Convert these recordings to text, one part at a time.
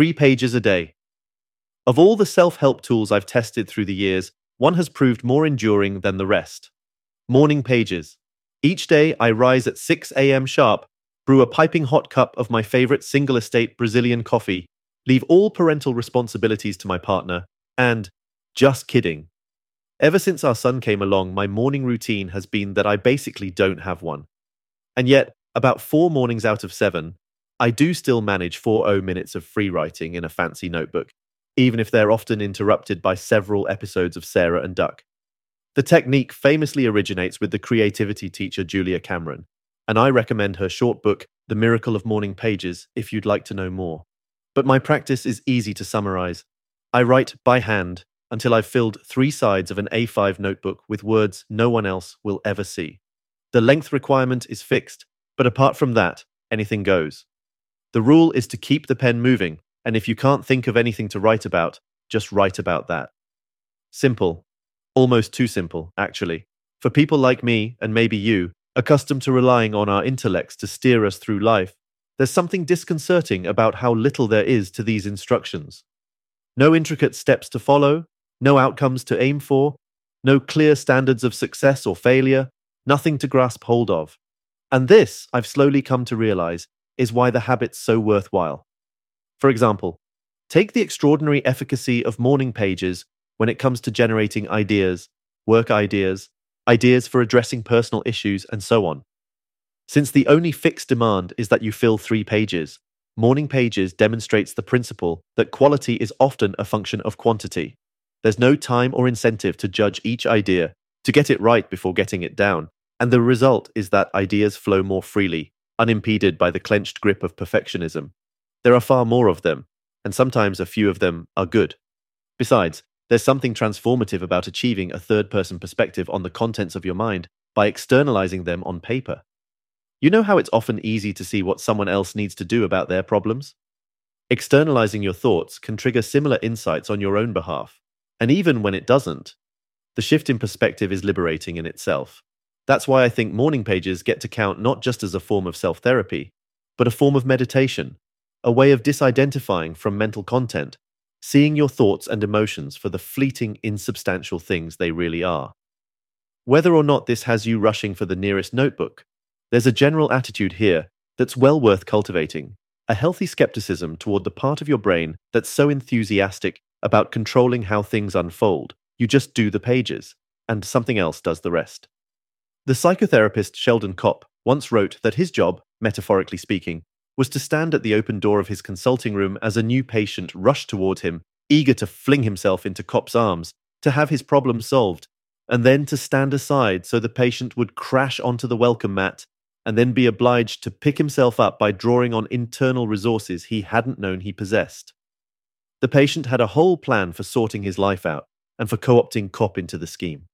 three pages a day. Of all the self help tools I've tested through the years, one has proved more enduring than the rest. Morning pages. Each day I rise at 6 a.m. sharp, brew a piping hot cup of my favorite single estate Brazilian coffee, leave all parental responsibilities to my partner, and just kidding. Ever since our son came along, my morning routine has been that I basically don't have one. And yet, about four mornings out of seven, I do still manage 40 minutes of free writing in a fancy notebook, even if they're often interrupted by several episodes of Sarah and Duck. The technique famously originates with the creativity teacher Julia Cameron, and I recommend her short book, The Miracle of Morning Pages, if you'd like to know more. But my practice is easy to summarize. I write by hand until I've filled three sides of an A5 notebook with words no one else will ever see. The length requirement is fixed, but apart from that, anything goes. The rule is to keep the pen moving, and if you can't think of anything to write about, just write about that. Simple. Almost too simple, actually. For people like me, and maybe you, accustomed to relying on our intellects to steer us through life, there's something disconcerting about how little there is to these instructions. No intricate steps to follow, no outcomes to aim for, no clear standards of success or failure, nothing to grasp hold of. And this, I've slowly come to realize, is why the habit's so worthwhile. For example, take the extraordinary efficacy of morning pages when it comes to generating ideas, work ideas, ideas for addressing personal issues, and so on. Since the only fixed demand is that you fill three pages, Morning Pages demonstrates the principle that quality is often a function of quantity. There's no time or incentive to judge each idea, to get it right before getting it down, and the result is that ideas flow more freely, unimpeded by the clenched grip of perfectionism. There are far more of them, and sometimes a few of them are good. Besides, there's something transformative about achieving a third person perspective on the contents of your mind by externalizing them on paper. You know how it's often easy to see what someone else needs to do about their problems? Externalizing your thoughts can trigger similar insights on your own behalf. And even when it doesn't, the shift in perspective is liberating in itself. That's why I think morning pages get to count not just as a form of self therapy, but a form of meditation, a way of disidentifying from mental content, seeing your thoughts and emotions for the fleeting, insubstantial things they really are. Whether or not this has you rushing for the nearest notebook, there's a general attitude here that's well worth cultivating a healthy skepticism toward the part of your brain that's so enthusiastic about controlling how things unfold, you just do the pages, and something else does the rest. The psychotherapist Sheldon Kopp once wrote that his job, metaphorically speaking, was to stand at the open door of his consulting room as a new patient rushed toward him, eager to fling himself into Kopp's arms, to have his problem solved, and then to stand aside so the patient would crash onto the welcome mat and then be obliged to pick himself up by drawing on internal resources he hadn't known he possessed. The patient had a whole plan for sorting his life out and for co opting Kopp into the scheme.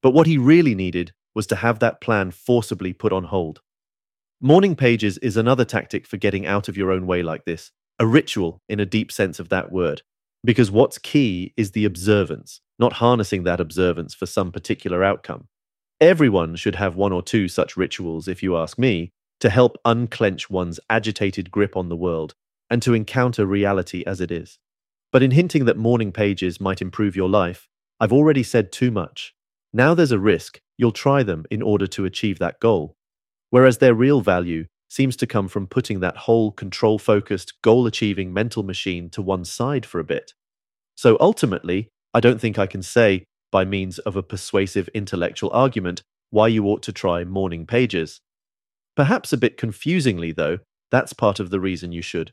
But what he really needed was to have that plan forcibly put on hold. Morning pages is another tactic for getting out of your own way like this, a ritual in a deep sense of that word. Because what's key is the observance, not harnessing that observance for some particular outcome. Everyone should have one or two such rituals, if you ask me, to help unclench one's agitated grip on the world and to encounter reality as it is. But in hinting that morning pages might improve your life, I've already said too much. Now there's a risk you'll try them in order to achieve that goal. Whereas their real value seems to come from putting that whole control focused, goal achieving mental machine to one side for a bit. So ultimately, I don't think I can say by means of a persuasive intellectual argument why you ought to try morning pages. Perhaps a bit confusingly, though, that's part of the reason you should.